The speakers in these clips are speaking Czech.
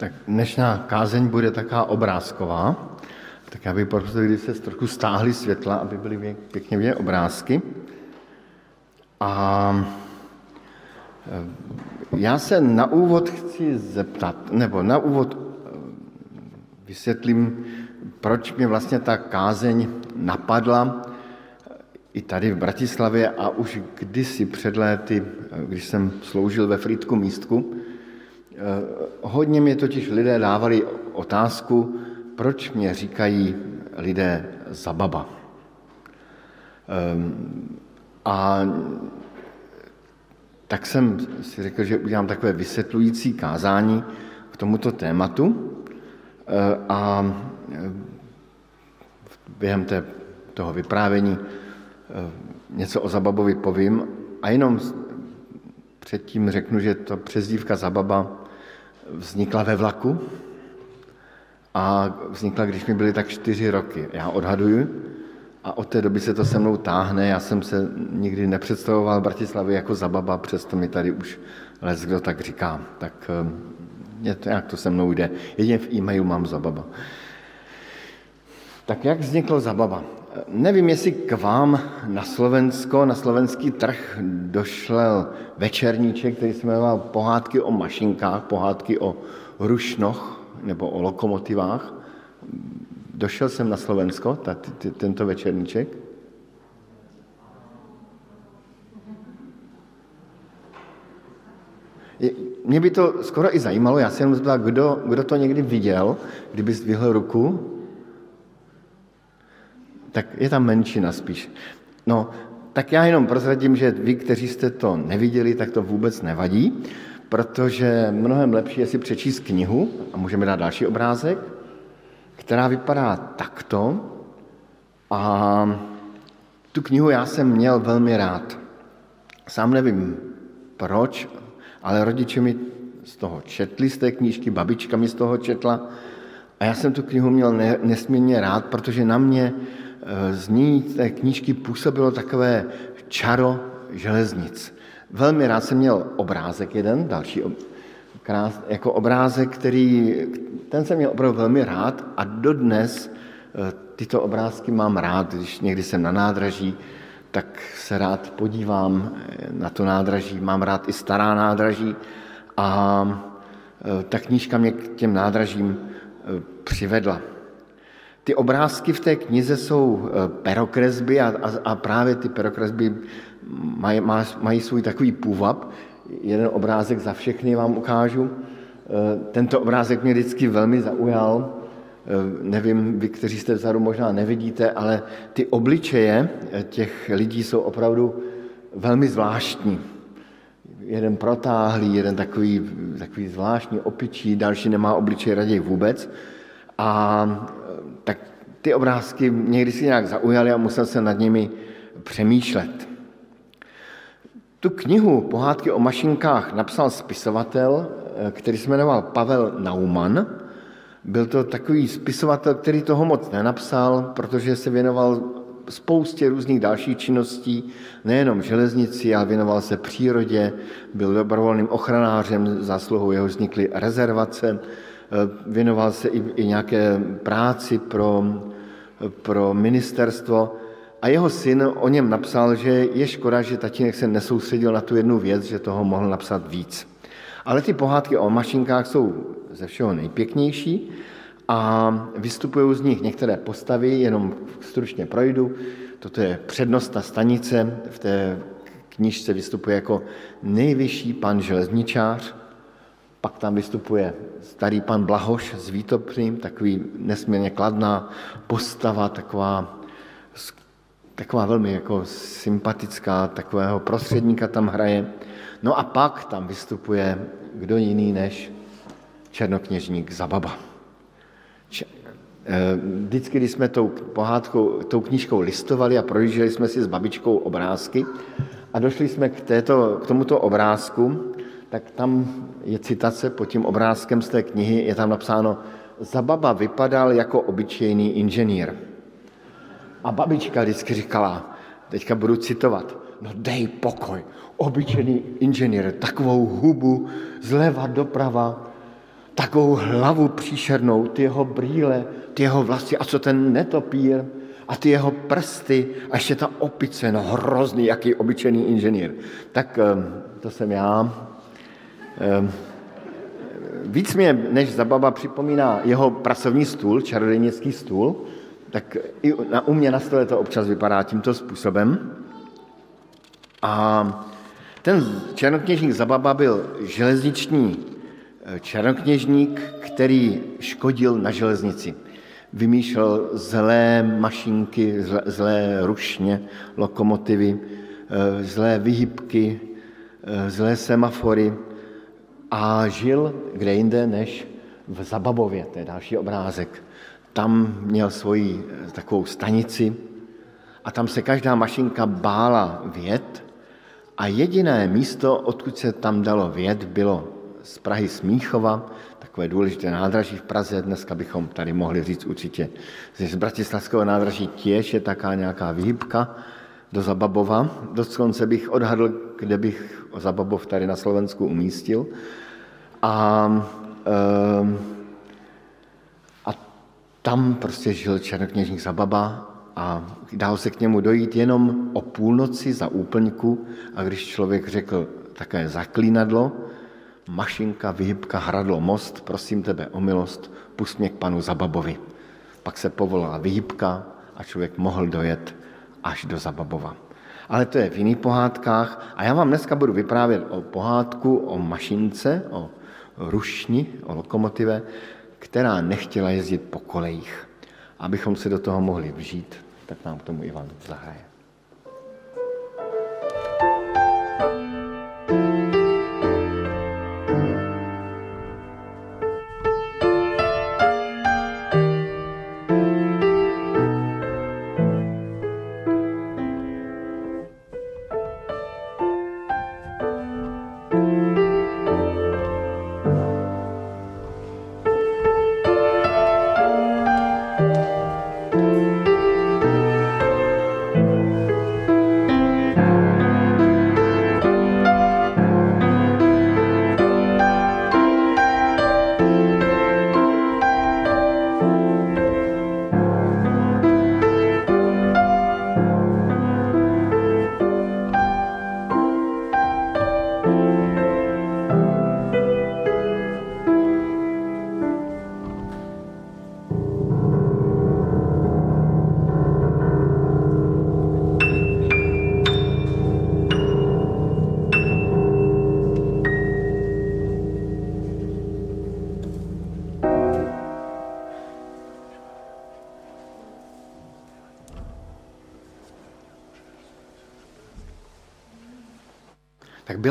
Tak dnešná kázeň bude taká obrázková, tak já bych prosil, když se trochu stáhly světla, aby byly pěkně vidět obrázky. A eh, já se na úvod chci zeptat, nebo na úvod eh, vysvětlím, proč mě vlastně ta kázeň napadla i tady v Bratislavě a už kdysi před léty, eh, když jsem sloužil ve Frýdku místku, hodně mě totiž lidé dávali otázku, proč mě říkají lidé za baba. Ehm, a tak jsem si řekl, že udělám takové vysvětlující kázání k tomuto tématu eh, a eh, během té, toho vyprávění eh, něco o Zababovi povím a jenom předtím řeknu, že to přezdívka Zababa vznikla ve vlaku a vznikla, když mi byly tak čtyři roky. Já odhaduju, a od té doby se to se mnou táhne. Já jsem se nikdy nepředstavoval Bratislavě jako zababa, přesto mi tady už les kdo tak říká. Tak je to, jak to se mnou jde. Jedině v e-mailu mám zababa. Tak jak vzniklo zababa? Nevím, jestli k vám na Slovensko, na slovenský trh došel večerníček, který se jmenoval Pohádky o mašinkách, pohádky o rušnoch nebo o lokomotivách. Došel jsem na Slovensko, t, tento večerníček. Mě by to skoro i zajímalo, já se jenom zeptal, kdo, kdo to někdy viděl, kdyby zdvihl ruku. Tak je tam menšina spíš. No, tak já jenom prozradím, že vy, kteří jste to neviděli, tak to vůbec nevadí, protože mnohem lepší je si přečíst knihu, a můžeme dát další obrázek, která vypadá takto. A tu knihu já jsem měl velmi rád. Sám nevím proč, ale rodiče mi z toho četli, z té knížky, babička mi z toho četla a já jsem tu knihu měl nesmírně rád, protože na mě z ní té knížky působilo takové čaro železnic. Velmi rád jsem měl obrázek jeden, další krás, jako obrázek, který, ten jsem měl opravdu velmi rád a dodnes eh, tyto obrázky mám rád, když někdy jsem na nádraží, tak se rád podívám eh, na to nádraží, mám rád i stará nádraží a eh, ta knížka mě k těm nádražím přivedla. Ty obrázky v té knize jsou perokresby a, a, a právě ty perokresby mají, mají svůj takový půvab, jeden obrázek za všechny vám ukážu. Eh, tento obrázek mě vždycky velmi zaujal. Eh, nevím, vy, kteří jste vzadu, možná nevidíte, ale ty obličeje eh, těch lidí jsou opravdu velmi zvláštní. Jeden protáhlý, jeden takový, takový zvláštní opičí, další nemá obličej raději vůbec. A ty obrázky někdy si nějak zaujaly a musel jsem nad nimi přemýšlet. Tu knihu Pohádky o mašinkách napsal spisovatel, eh, který se jmenoval Pavel Naumann. Byl to takový spisovatel, který toho moc nenapsal, protože se věnoval spoustě různých dalších činností, nejenom železnici, ale věnoval se přírodě, byl dobrovolným ochranářem, zásluhou jeho vznikly rezervace, věnoval se i, i nějaké práci pro, pro ministerstvo a jeho syn o něm napsal, že je škoda, že tatínek se nesoustředil na tu jednu věc, že toho mohl napsat víc. Ale ty pohádky o mašinkách jsou ze všeho nejpěknější a vystupují z nich některé postavy, jenom stručně projdu. Toto je přednosta stanice, v té knížce vystupuje jako nejvyšší pan železničář, pak tam vystupuje starý pan Blahoš s Vítopřím, takový nesmírně kladná postava, taková taková velmi jako sympatická, takového prostředníka tam hraje. No a pak tam vystupuje kdo jiný než černokněžník Zababa. Eh, Vždycky, když jsme tou pohádkou, tou knížkou listovali a projížděli jsme si s babičkou obrázky a došli jsme k, této, k tomuto obrázku, tak tam je citace pod tím obrázkem z té knihy, je tam napsáno Zababa vypadal jako obyčejný inženýr. A babička vždycky říkala, teďka budu citovat, no dej pokoj, obyčejný inženýr, takovou hubu, zleva doprava, takovou hlavu příšernou, ty jeho brýle, ty jeho vlasy a co ten netopír a ty jeho prsty a ještě ta opice, no hrozný, jaký obyčejný inženýr. Tak to jsem já. Víc mě než zabava připomíná jeho pracovní stůl, čarodejnický stůl, tak i na, u mě na stole to občas vypadá tímto způsobem. A ten černokněžník Zababa byl železniční eh, černokněžník, který škodil na železnici. Vymýšlel zlé mašinky, zlé, zlé rušně, lokomotivy, eh, zlé vyhybky, eh, zlé semafory a žil kde jinde než v Zababově, to je další obrázek. Tam měl svoji takovou stanici a tam se každá mašinka bála vět a jediné místo, odkud se tam dalo věd, bylo z Prahy Smíchova, takové důležité nádraží v Praze, dneska bychom tady mohli říct určitě, z Bratislavského nádraží těž je taká nějaká výhybka do Zababova. Dokonce bych odhadl, kde bych Zababov tady na Slovensku umístil. A, e, a tam prostě žil černokněžník Zababa a dalo se k němu dojít jenom o půlnoci za úplňku a když člověk řekl také zaklínadlo, mašinka, vyhybka, hradlo, most, prosím tebe o milost, pust mě k panu Zababovi. Pak se povolala vyhybka a člověk mohl dojet až do Zababova. Ale to je v jiných pohádkách a já vám dneska budu vyprávět o pohádku, o mašince, o rušni, o lokomotive, která nechtěla jezdit po kolejích. Abychom se do toho mohli vžít, tak nám k tomu Ivan zahraje.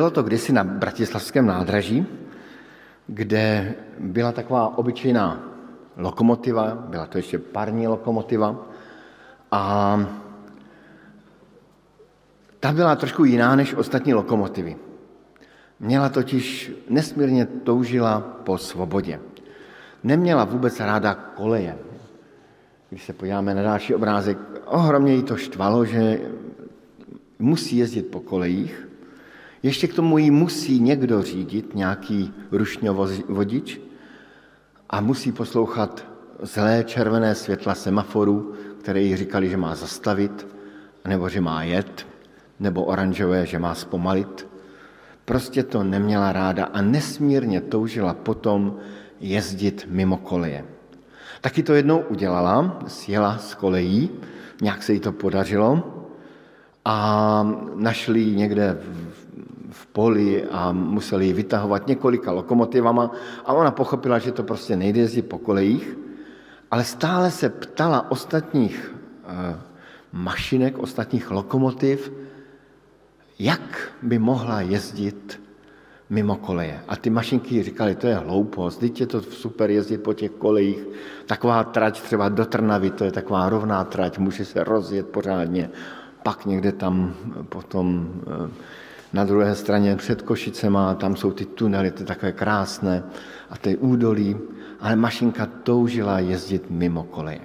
Bylo to kdysi na Bratislavském nádraží, kde byla taková obyčejná lokomotiva, byla to ještě parní lokomotiva a ta byla trošku jiná než ostatní lokomotivy. Měla totiž, nesmírně toužila po svobodě. Neměla vůbec ráda koleje. Když se podíváme na další obrázek, ohromně jí to štvalo, že musí jezdit po kolejích ještě k tomu ji musí někdo řídit, nějaký rušňovodič, a musí poslouchat zlé červené světla semaforu, které jí říkali, že má zastavit, nebo že má jet, nebo oranžové, že má zpomalit. Prostě to neměla ráda a nesmírně toužila potom jezdit mimo koleje. Taky to jednou udělala, sjela z kolejí, nějak se jí to podařilo a našli někde v v poli a museli ji vytahovat několika lokomotivama a ona pochopila, že to prostě nejde jezdit po kolejích, ale stále se ptala ostatních eh, mašinek, ostatních lokomotiv, jak by mohla jezdit mimo koleje. A ty mašinky říkali, to je hloupost, teď je to super jezdit po těch kolejích. Taková trať třeba do Trnavy, to je taková rovná trať, může se rozjet pořádně. Pak někde tam potom eh, na druhé straně před Košicema, tam jsou ty tunely, je takové krásné a ty údolí, ale mašinka toužila jezdit mimo koleje.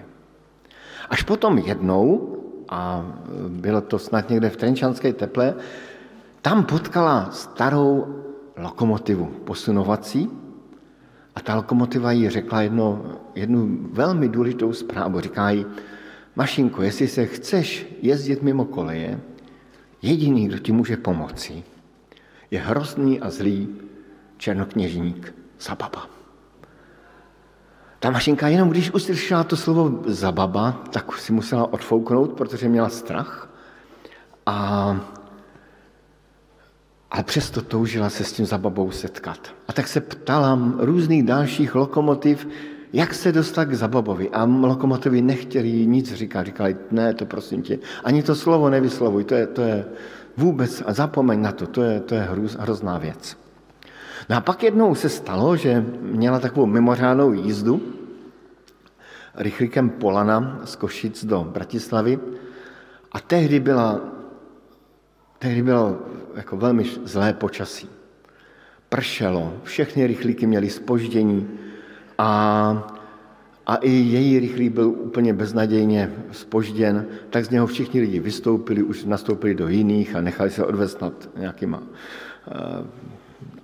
Až potom jednou, a bylo to snad někde v Trenčanské teple, tam potkala starou lokomotivu posunovací A ta lokomotiva jí řekla jedno, jednu velmi důležitou zprávu. Říká jí, Mašinko, jestli se chceš jezdit mimo koleje, jediný, kdo ti může pomoci, je hrozný a zlý černokněžník Zababa. Ta mašinka jenom když uslyšela to slovo Zababa, tak si musela odfouknout, protože měla strach. A, ale přesto toužila se s tím Zababou setkat. A tak se ptala různých dalších lokomotiv, jak se dostat k Zababovi. A lokomotivy nechtěli nic říkat. Říkali, ne, to prosím tě, ani to slovo nevyslovuj, to je, to je vůbec, a zapomeň na to, to je, to je hruz, hrozná věc. No a pak jednou se stalo, že měla takovou mimořádnou jízdu rychlíkem Polana z Košic do Bratislavy a tehdy byla tehdy bylo jako velmi zlé počasí. Pršelo, všechny rychlíky měly spoždění a, a i její rychlík byl úplně beznadějně spožděn, tak z něho všichni lidi vystoupili, už nastoupili do jiných a nechali se odvést nad nějakýma uh,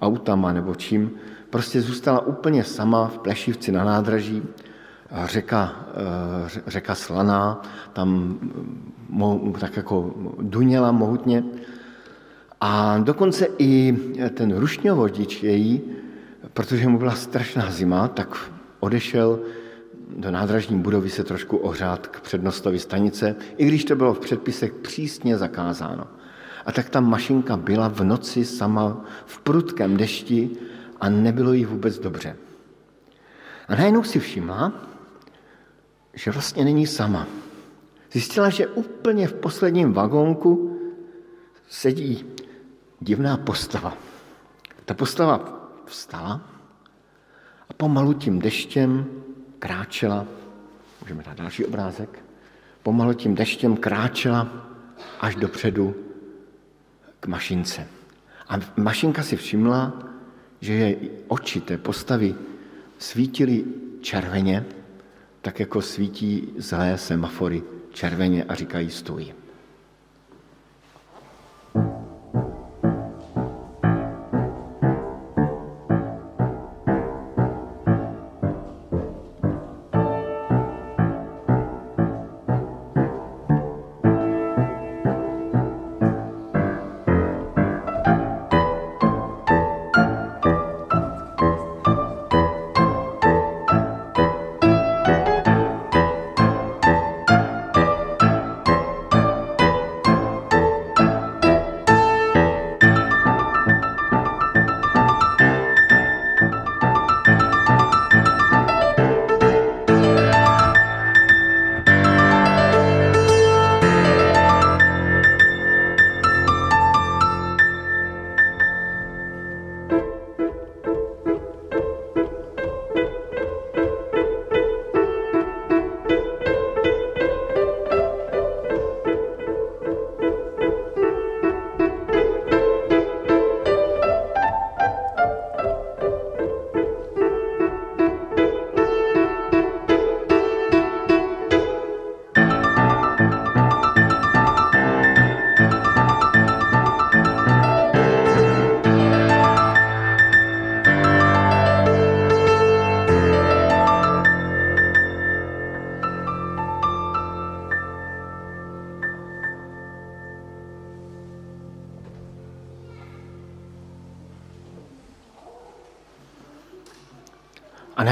autama nebo čím. Prostě zůstala úplně sama v Plešivci na nádraží, řeka, uh, řeka slaná, tam mo, tak jako duněla mohutně. A dokonce i ten rušňovodič její, protože mu byla strašná zima, tak odešel do nádražní budovy se trošku ohřát k přednostovi stanice, i když to bylo v předpisech přísně zakázáno. A tak ta mašinka byla v noci sama v prudkém dešti a nebylo jí vůbec dobře. A najednou si všimla, že vlastně není sama. Zjistila, že úplně v posledním vagónku sedí divná postava. Ta postava vstala a pomalu tím deštěm kráčela, můžeme dát další obrázek, pomalu tím deštěm kráčela až dopředu k mašince. A mašinka si všimla, že je oči té postavy svítily červeně, tak jako svítí zlé semafory červeně a říkají stůj.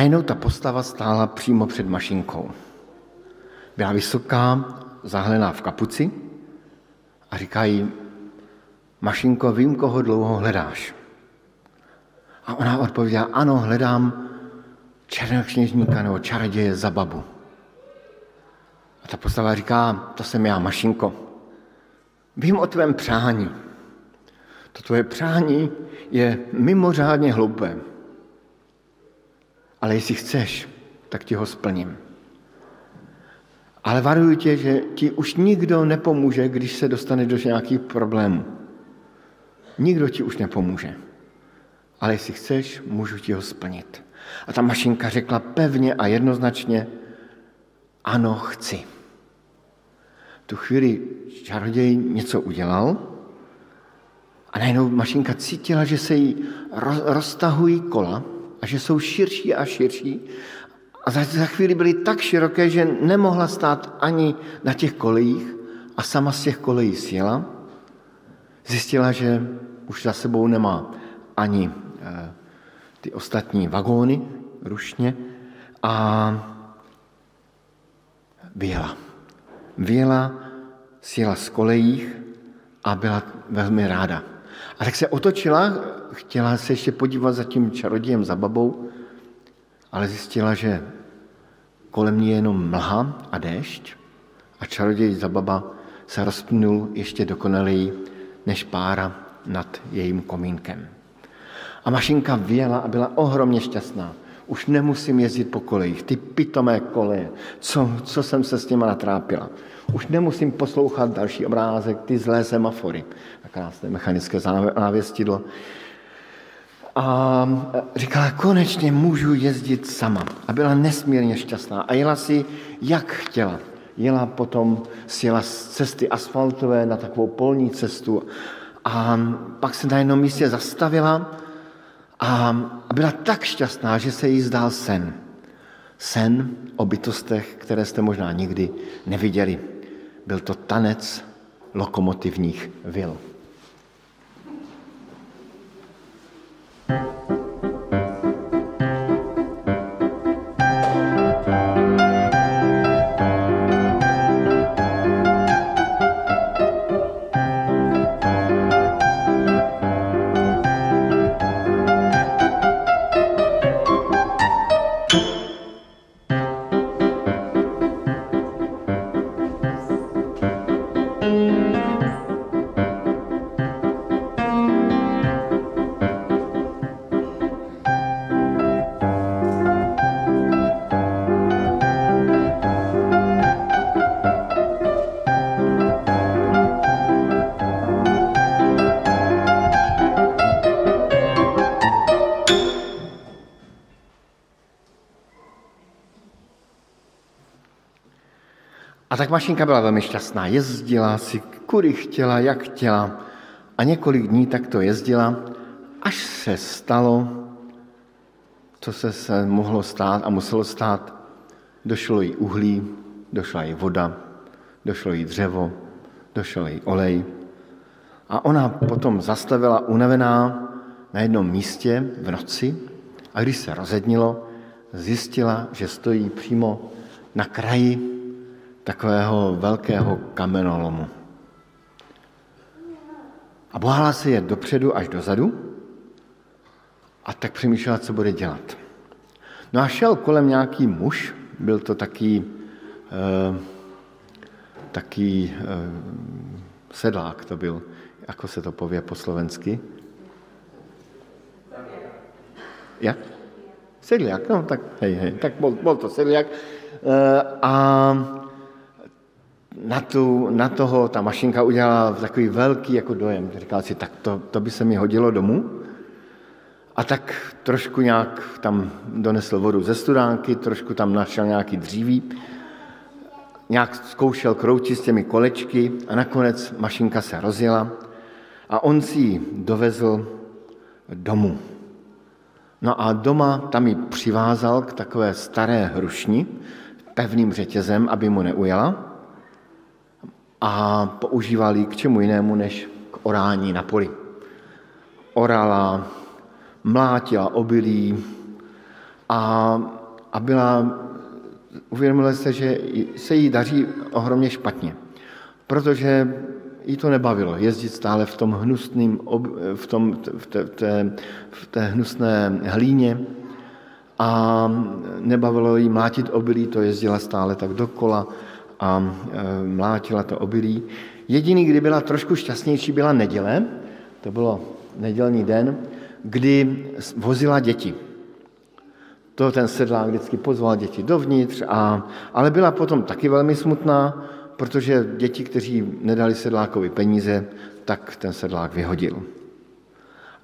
Najednou ta postava stála přímo před mašinkou. Byla vysoká, zahlená v kapuci a říká jí, mašinko, vím, koho dlouho hledáš. A ona odpověděla, ano, hledám černokněžníka nebo čaroděje za babu. A ta postava říká, to jsem já, mašinko. Vím o tvém přání. To tvoje přání je mimořádně hloupé ale jestli chceš, tak ti ho splním. Ale varuju tě, že ti už nikdo nepomůže, když se dostane do nějakých problémů. Nikdo ti už nepomůže. Ale jestli chceš, můžu ti ho splnit. A ta mašinka řekla pevně a jednoznačně, ano, chci. Tu chvíli čaroděj něco udělal a najednou mašinka cítila, že se jí roztahují kola a že jsou širší a širší. A za, za chvíli byly tak široké, že nemohla stát ani na těch kolejích a sama z těch kolejí sjela. Zjistila, že už za sebou nemá ani e, ty ostatní vagóny rušně a vyjela. Vyjela, sjela z kolejích a byla velmi ráda. A tak se otočila, chtěla se ještě podívat za tím čarodějem za babou, ale zjistila, že kolem ní je jenom mlha a déšť a čaroděj za baba se rozpnul ještě dokonaleji než pára nad jejím komínkem. A mašinka vyjela a byla ohromně šťastná. Už nemusím jezdit po kolejích, ty pitomé koleje, co, co jsem se s nimi natrápila. Už nemusím poslouchat další obrázek, ty zlé semafory. A krásné mechanické návěstidlo. A říkala, konečně můžu jezdit sama. A byla nesmírně šťastná. A jela si, jak chtěla. Jela potom, sjela z cesty asfaltové na takovou polní cestu. A pak se na jednom místě zastavila a byla tak šťastná, že se jí zdál sen. Sen o bytostech, které jste možná nikdy neviděli. Byl to tanec lokomotivních vil. Tak mašinka byla velmi šťastná. Jezdila si, kudy chtěla, jak chtěla. A několik dní takto jezdila, až se stalo, co se, se mohlo stát a muselo stát. Došlo jí uhlí, došla jí voda, došlo jí dřevo, došel jí olej. A ona potom zastavila unavená na jednom místě v noci a když se rozednilo, zjistila, že stojí přímo na kraji takového velkého kamenolomu. A bohala se jet dopředu až dozadu a tak přemýšlela, co bude dělat. No a šel kolem nějaký muž, byl to taký, uh, taký uh, sedlák to byl, jako se to pově po slovensky. Jak? Sedliak, no tak hej, hej, tak bol, bol to sedliak. Uh, a na, tu, na toho ta mašinka udělala takový velký jako dojem. Říkal si, tak to, to by se mi hodilo domů. A tak trošku nějak tam donesl vodu ze studánky, trošku tam našel nějaký dříví, nějak zkoušel kroutit s těmi kolečky a nakonec mašinka se rozjela a on si ji dovezl domů. No a doma tam ji přivázal k takové staré hrušni pevným řetězem, aby mu neujela a používali k čemu jinému než k orání na poli. Orala, mlátila obilí a, a byla, uvědomila se, že se jí daří ohromně špatně, protože jí to nebavilo jezdit stále v tom hnusným, v, tom, v, té, v, té, v té hnusné hlíně a nebavilo jí mlátit obilí, to jezdila stále tak dokola a e, mlátila to obilí. Jediný, kdy byla trošku šťastnější, byla neděle, to bylo nedělní den, kdy vozila děti. To ten sedlák vždycky pozval děti dovnitř, a, ale byla potom taky velmi smutná, protože děti, kteří nedali sedlákovi peníze, tak ten sedlák vyhodil.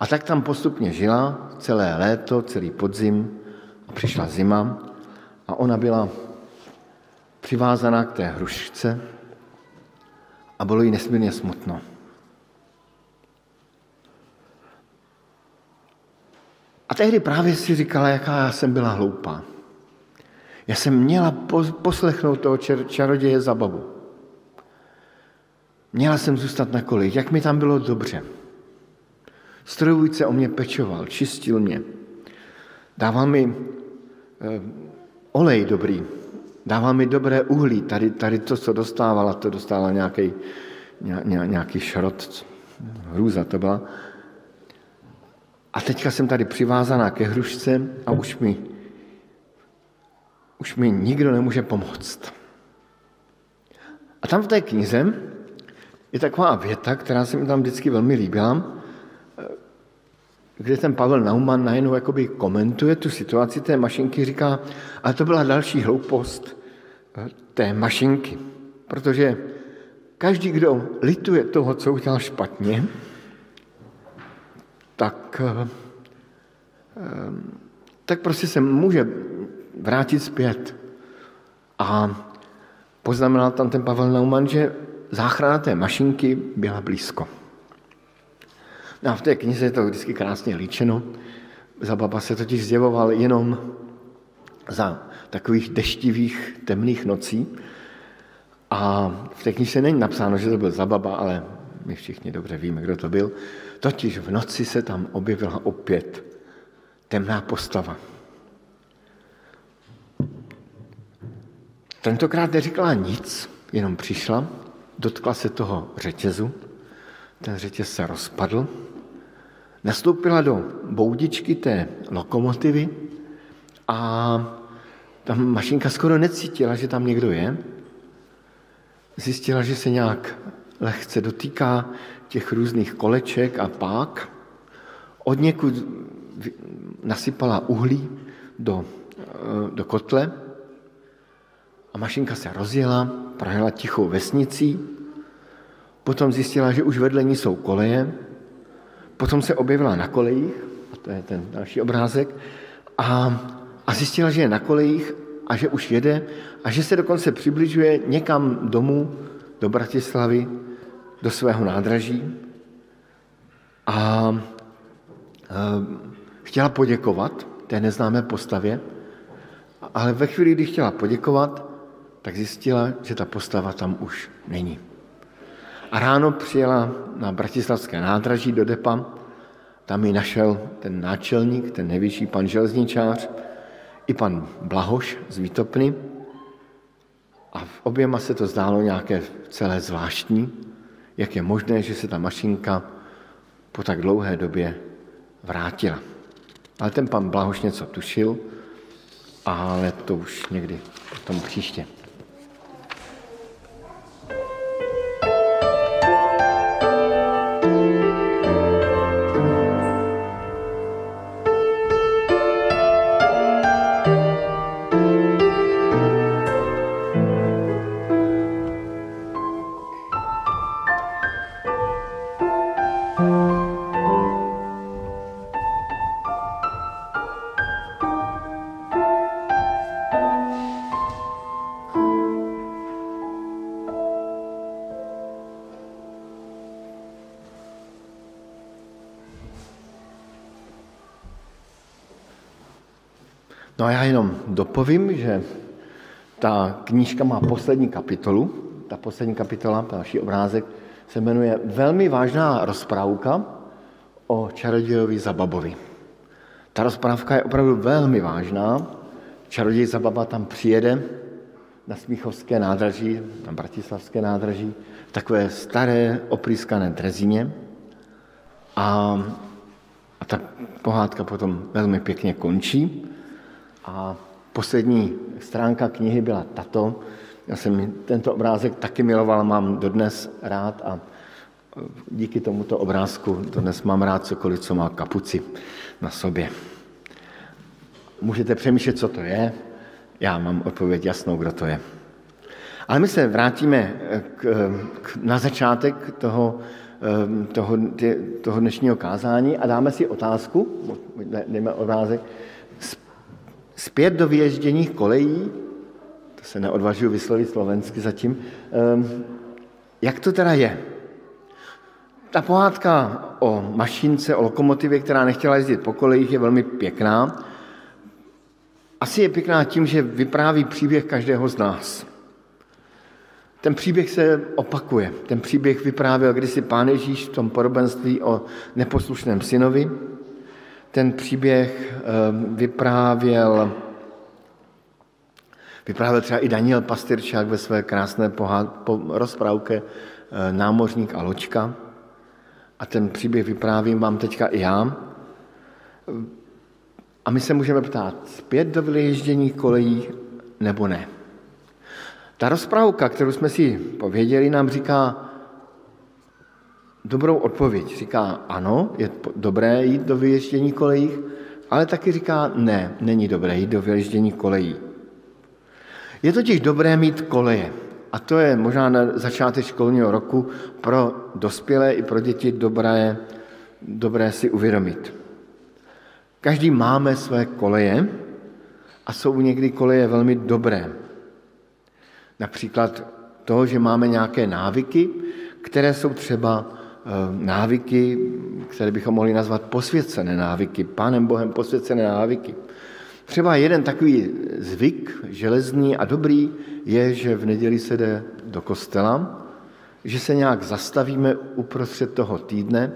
A tak tam postupně žila celé léto, celý podzim a přišla zima a ona byla přivázaná k té hrušce a bylo jí nesmírně smutno. A tehdy právě si říkala, jaká já jsem byla hloupá. Já jsem měla poslechnout toho čaroděje za babu. Měla jsem zůstat na kolích, jak mi tam bylo dobře. Strojvůjce o mě pečoval, čistil mě. Dával mi eh, olej dobrý, dával mi dobré uhlí. Tady, tady to, co dostávala, to dostala nějaký, nějaký šrot, hrůza to byla. A teďka jsem tady přivázaná ke hrušce a už mi, už mi nikdo nemůže pomoct. A tam v té knize je taková věta, která se mi tam vždycky velmi líbila, kde ten Pavel Naumann najednou jakoby komentuje tu situaci té mašinky, říká, ale to byla další hloupost eh, té mašinky, protože každý, kdo lituje toho, co udělal špatně, tak, eh, eh, tak prostě se může vrátit zpět. A poznamenal tam ten Pavel Naumann, že záchrana té mašinky byla blízko. A v té knize je to vždycky krásně líčeno. Za baba se totiž zjevoval jenom za takových deštivých, temných nocí. A v té knize není napsáno, že to byl za baba, ale my všichni dobře víme, kdo to byl. Totiž v noci se tam objevila opět temná postava. Tentokrát neříkala nic, jenom přišla, dotkla se toho řetězu, ten řetěz se rozpadl nastoupila do boudičky té lokomotivy a ta mašinka skoro necítila, že tam někdo je. Zjistila, že se nějak lehce dotýká těch různých koleček a pák. Od někud nasypala uhlí do, do kotle a mašinka se rozjela, projela tichou vesnicí, potom zjistila, že už vedle ní jsou koleje, Potom se objevila na kolejích, a to je ten další obrázek, a, a zjistila, že je na kolejích a že už jede a že se dokonce přibližuje někam domů, do Bratislavy, do svého nádraží. A, a chtěla poděkovat té neznámé postavě, ale ve chvíli, kdy chtěla poděkovat, tak zjistila, že ta postava tam už není. A ráno přijela na bratislavské nádraží do depa, tam ji našel ten náčelník, ten nejvyšší pan železničář, i pan Blahoš z Výtopny. A v oběma se to zdálo nějaké celé zvláštní, jak je možné, že se ta mašinka po tak dlouhé době vrátila. Ale ten pan Blahoš něco tušil, ale to už někdy tom příště. Dopovím, že ta knížka má poslední kapitolu. Ta poslední kapitola, další obrázek, se jmenuje Velmi vážná rozprávka o čarodějovi Zababovi. Ta rozprávka je opravdu velmi vážná. Čaroděj Zababa tam přijede na Smíchovské nádraží, na Bratislavské nádraží, v takové staré oprýskané drezině. A, a ta pohádka potom velmi pěkně končí. A poslední stránka knihy byla tato. Já jsem tento obrázek taky miloval, mám dodnes rád a díky tomuto obrázku dodnes mám rád cokoliv, co má kapuci na sobě. Můžete přemýšlet, co to je. Já mám odpověď jasnou, kdo to je. Ale my se vrátíme k, k, na začátek toho, toho, toho dnešního kázání a dáme si otázku, dejme obrázek, Zpět do vyježděných kolejí, to se neodvažuji vyslovit slovensky zatím, ehm, jak to teda je? Ta pohádka o mašince, o lokomotivě, která nechtěla jezdit po kolejích, je velmi pěkná. Asi je pěkná tím, že vypráví příběh každého z nás. Ten příběh se opakuje. Ten příběh vyprávěl kdysi pán Ježíš v tom podobenství o neposlušném synovi. Ten příběh ehm, vyprávěl, vyprávěl třeba i Daniel Pastyrčák ve své krásné rozprávce eh, Námořník a loďka. A ten příběh vyprávím vám teďka i já. A my se můžeme ptát, zpět do vyježdění kolejí nebo ne? Ta rozprávka, kterou jsme si pověděli, nám říká dobrou odpověď. Říká ano, je dobré jít do vyježdění kolejí, ale taky říká ne, není dobré jít do vyježdění kolejí. Je totiž dobré mít koleje. A to je možná na začátek školního roku pro dospělé i pro děti dobré, dobré si uvědomit. Každý máme své koleje a jsou někdy koleje velmi dobré. Například to, že máme nějaké návyky, které jsou třeba návyky, které bychom mohli nazvat posvěcené návyky, Pánem Bohem posvěcené návyky. Třeba jeden takový zvyk, železný a dobrý, je, že v neděli se jde do kostela, že se nějak zastavíme uprostřed toho týdne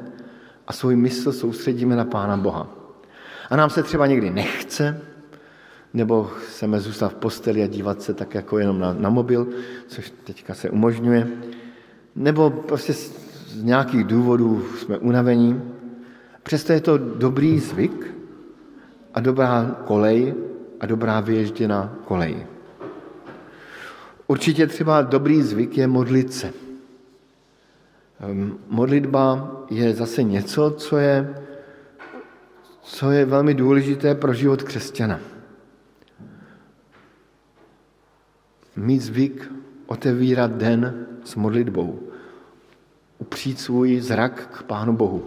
a svůj mysl soustředíme na Pána Boha. A nám se třeba někdy nechce, nebo chceme zůstat v posteli a dívat se tak jako jenom na, na mobil, což teďka se umožňuje, nebo prostě z nějakých důvodů jsme unavení. Přesto je to dobrý zvyk a dobrá kolej a dobrá vyježděná kolej. Určitě třeba dobrý zvyk je modlit se. Ehm, modlitba je zase něco, co je, co je velmi důležité pro život křesťana. Mít zvyk otevírat den s modlitbou. Upřít svůj zrak k Pánu Bohu.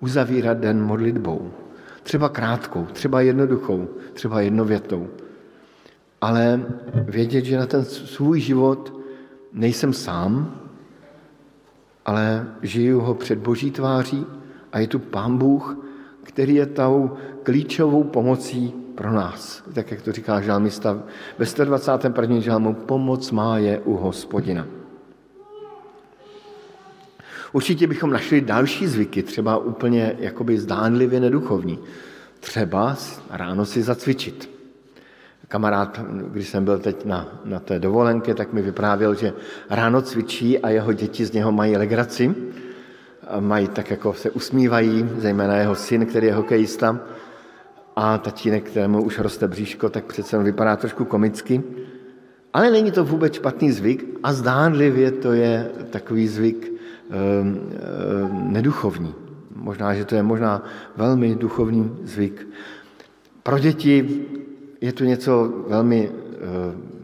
Uzavírat den modlitbou. Třeba krátkou, třeba jednoduchou, třeba jednovětou. Ale vědět, že na ten svůj život nejsem sám, ale žiju ho před Boží tváří a je tu Pán Bůh, který je tou klíčovou pomocí pro nás. Tak, jak to říká žálmista ve 121. žálmu, pomoc má je u hospodina. Určitě bychom našli další zvyky, třeba úplně jakoby zdánlivě neduchovní. Třeba ráno si zacvičit. Kamarád, když jsem byl teď na, na té dovolenke, tak mi vyprávěl, že ráno cvičí a jeho děti z něho mají legraci. Mají tak jako se usmívají, zejména jeho syn, který je hokejista, a tatínek, kterému už roste bříško, tak přece vypadá trošku komicky. Ale není to vůbec špatný zvyk a zdánlivě to je takový zvyk neduchovní. Možná, že to je možná velmi duchovní zvyk. Pro děti je to něco velmi uh,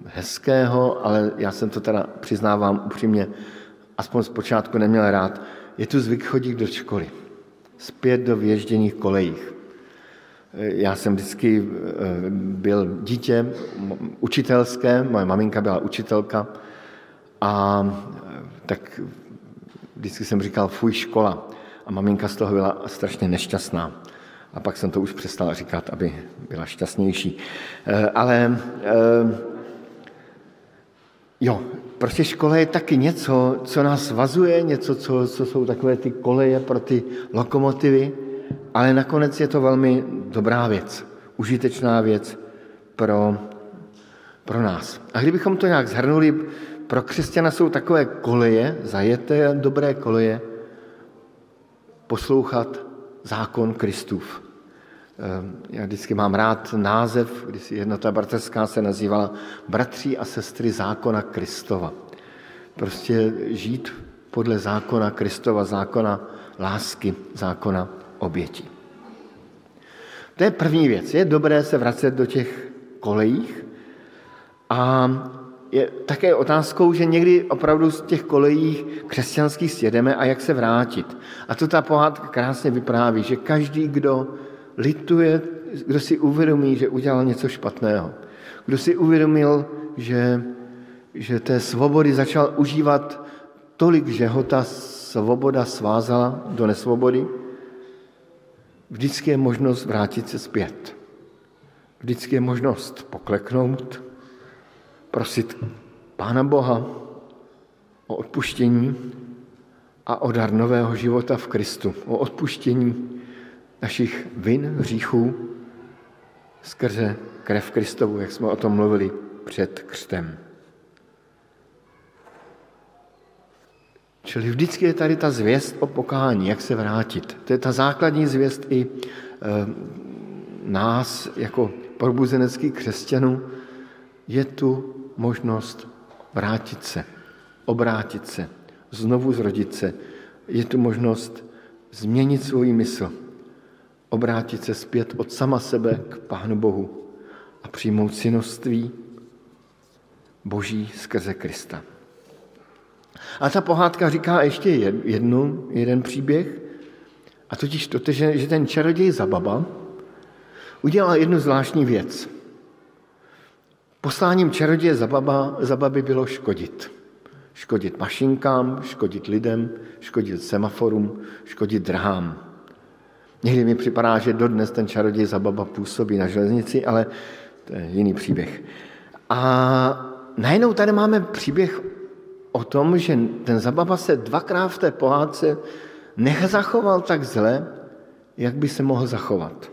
hezkého, ale já jsem to teda přiznávám upřímně, aspoň zpočátku neměl rád. Je tu zvyk chodit do školy, zpět do věžděných kolejích. Já jsem vždycky byl dítě učitelské, moje maminka byla učitelka a tak vždycky jsem říkal fuj škola a maminka z toho byla strašně nešťastná. A pak jsem to už přestal říkat, aby byla šťastnější. Eh, ale jo, prostě škola je taky něco, co nás svazuje, něco, co, co jsou takové ty koleje pro ty lokomotivy, ale nakonec je to velmi dobrá věc, užitečná věc pro, pro nás. A kdybychom to nějak zhrnuli, pro křesťana jsou takové koleje, zajeté dobré koleje, poslouchat zákon Kristův. Ehm, já vždycky mám rád název, když jednota bratrská se nazývala Bratří a sestry zákona Kristova. Prostě žít podle zákona Kristova, zákona lásky, zákona oběti. To je první věc. Je dobré se vracet do těch kolejích a je také otázkou, že někdy opravdu z těch kolejí křesťanských sjedeme a jak se vrátit. A to ta pohádka krásně vypráví, že každý, kdo lituje, kdo si uvědomí, že udělal něco špatného, kdo si uvědomil, že, že té svobody začal užívat tolik, že ho ta svoboda svázala do nesvobody, vždycky je možnost vrátit se zpět. Vždycky je možnost pokleknout, prosit Pána Boha o odpuštění a o dar nového života v Kristu, o odpuštění našich vin, hříchů skrze krev Kristovu, jak jsme o tom mluvili před křtem. Čili vždycky je tady ta zvěst o pokání, jak se vrátit. To je ta základní zvěst i e, nás jako probuzeneckých křesťanů. Je tu možnost vrátit se, obrátit se, znovu zrodit se. Je tu možnost změnit svůj mysl, obrátit se zpět od sama sebe k Pánu Bohu a přijmout synoství Boží skrze Krista. A ta pohádka říká ještě jednu, jeden příběh, a totiž to, že, že ten čaroděj Zababa udělal jednu zvláštní věc. Posláním čaroděje Zababa, Zababy bylo škodit. Škodit mašinkám, škodit lidem, škodit semaforům, škodit drahám. Někdy mi připadá, že dodnes ten čaroděj Zababa působí na železnici, ale to je jiný příběh. A najednou tady máme příběh o tom, že ten Zababa se dvakrát v té pohádce nezachoval tak zle, jak by se mohl zachovat.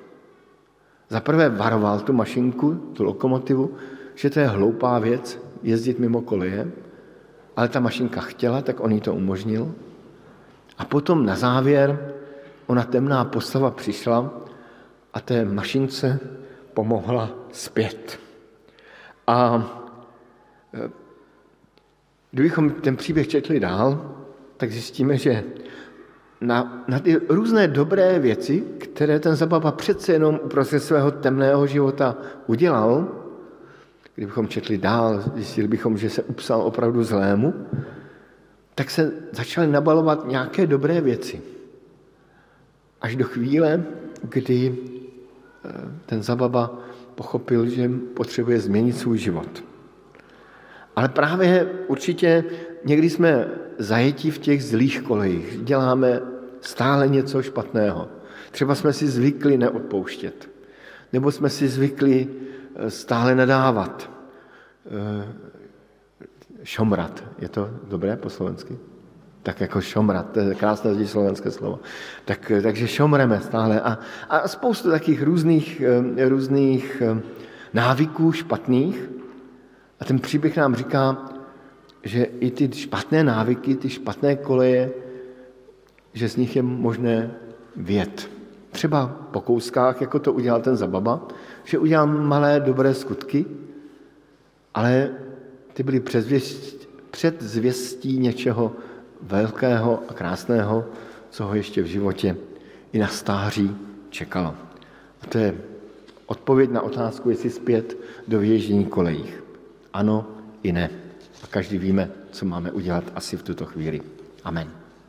Za prvé varoval tu mašinku, tu lokomotivu, že to je hloupá věc jezdit mimo koleje, ale ta mašinka chtěla, tak on jí to umožnil. A potom na závěr ona temná postava přišla a té mašince pomohla zpět. A e, kdybychom ten příběh četli dál, tak zjistíme, že na, na ty různé dobré věci, které ten Zababa přece jenom uprostřed svého temného života udělal, kdybychom četli dál, zjistili bychom, že se upsal opravdu zlému, tak se začaly nabalovat nějaké dobré věci. Až do chvíle, kdy eh, ten Zababa pochopil, že potřebuje změnit svůj život. Ale právě určitě někdy jsme zajetí v těch zlých kolejích. Děláme stále něco špatného. Třeba jsme si zvykli neodpouštět. Nebo jsme si zvykli stále nadávat. Eh, šomrat. Je to dobré po slovensky? Tak jako šomrat, to je krásné zdi slovenské slovo. Tak, takže šomreme stále. A, a spoustu takých různých, eh, různých návyků špatných. A ten příběh nám říká, že i ty špatné návyky, ty špatné koleje, že z nich je možné vět. Třeba po kouskách, jako to udělal ten Zababa, že udělal malé dobré skutky, ale ty byly před zvěstí něčeho velkého a krásného, co ho ještě v životě i na stáří čekalo. A to je odpověď na otázku, jestli zpět do vyježdění kolejích. Ano i ne. A každý víme, co máme udělat asi v tuto chvíli. Amen.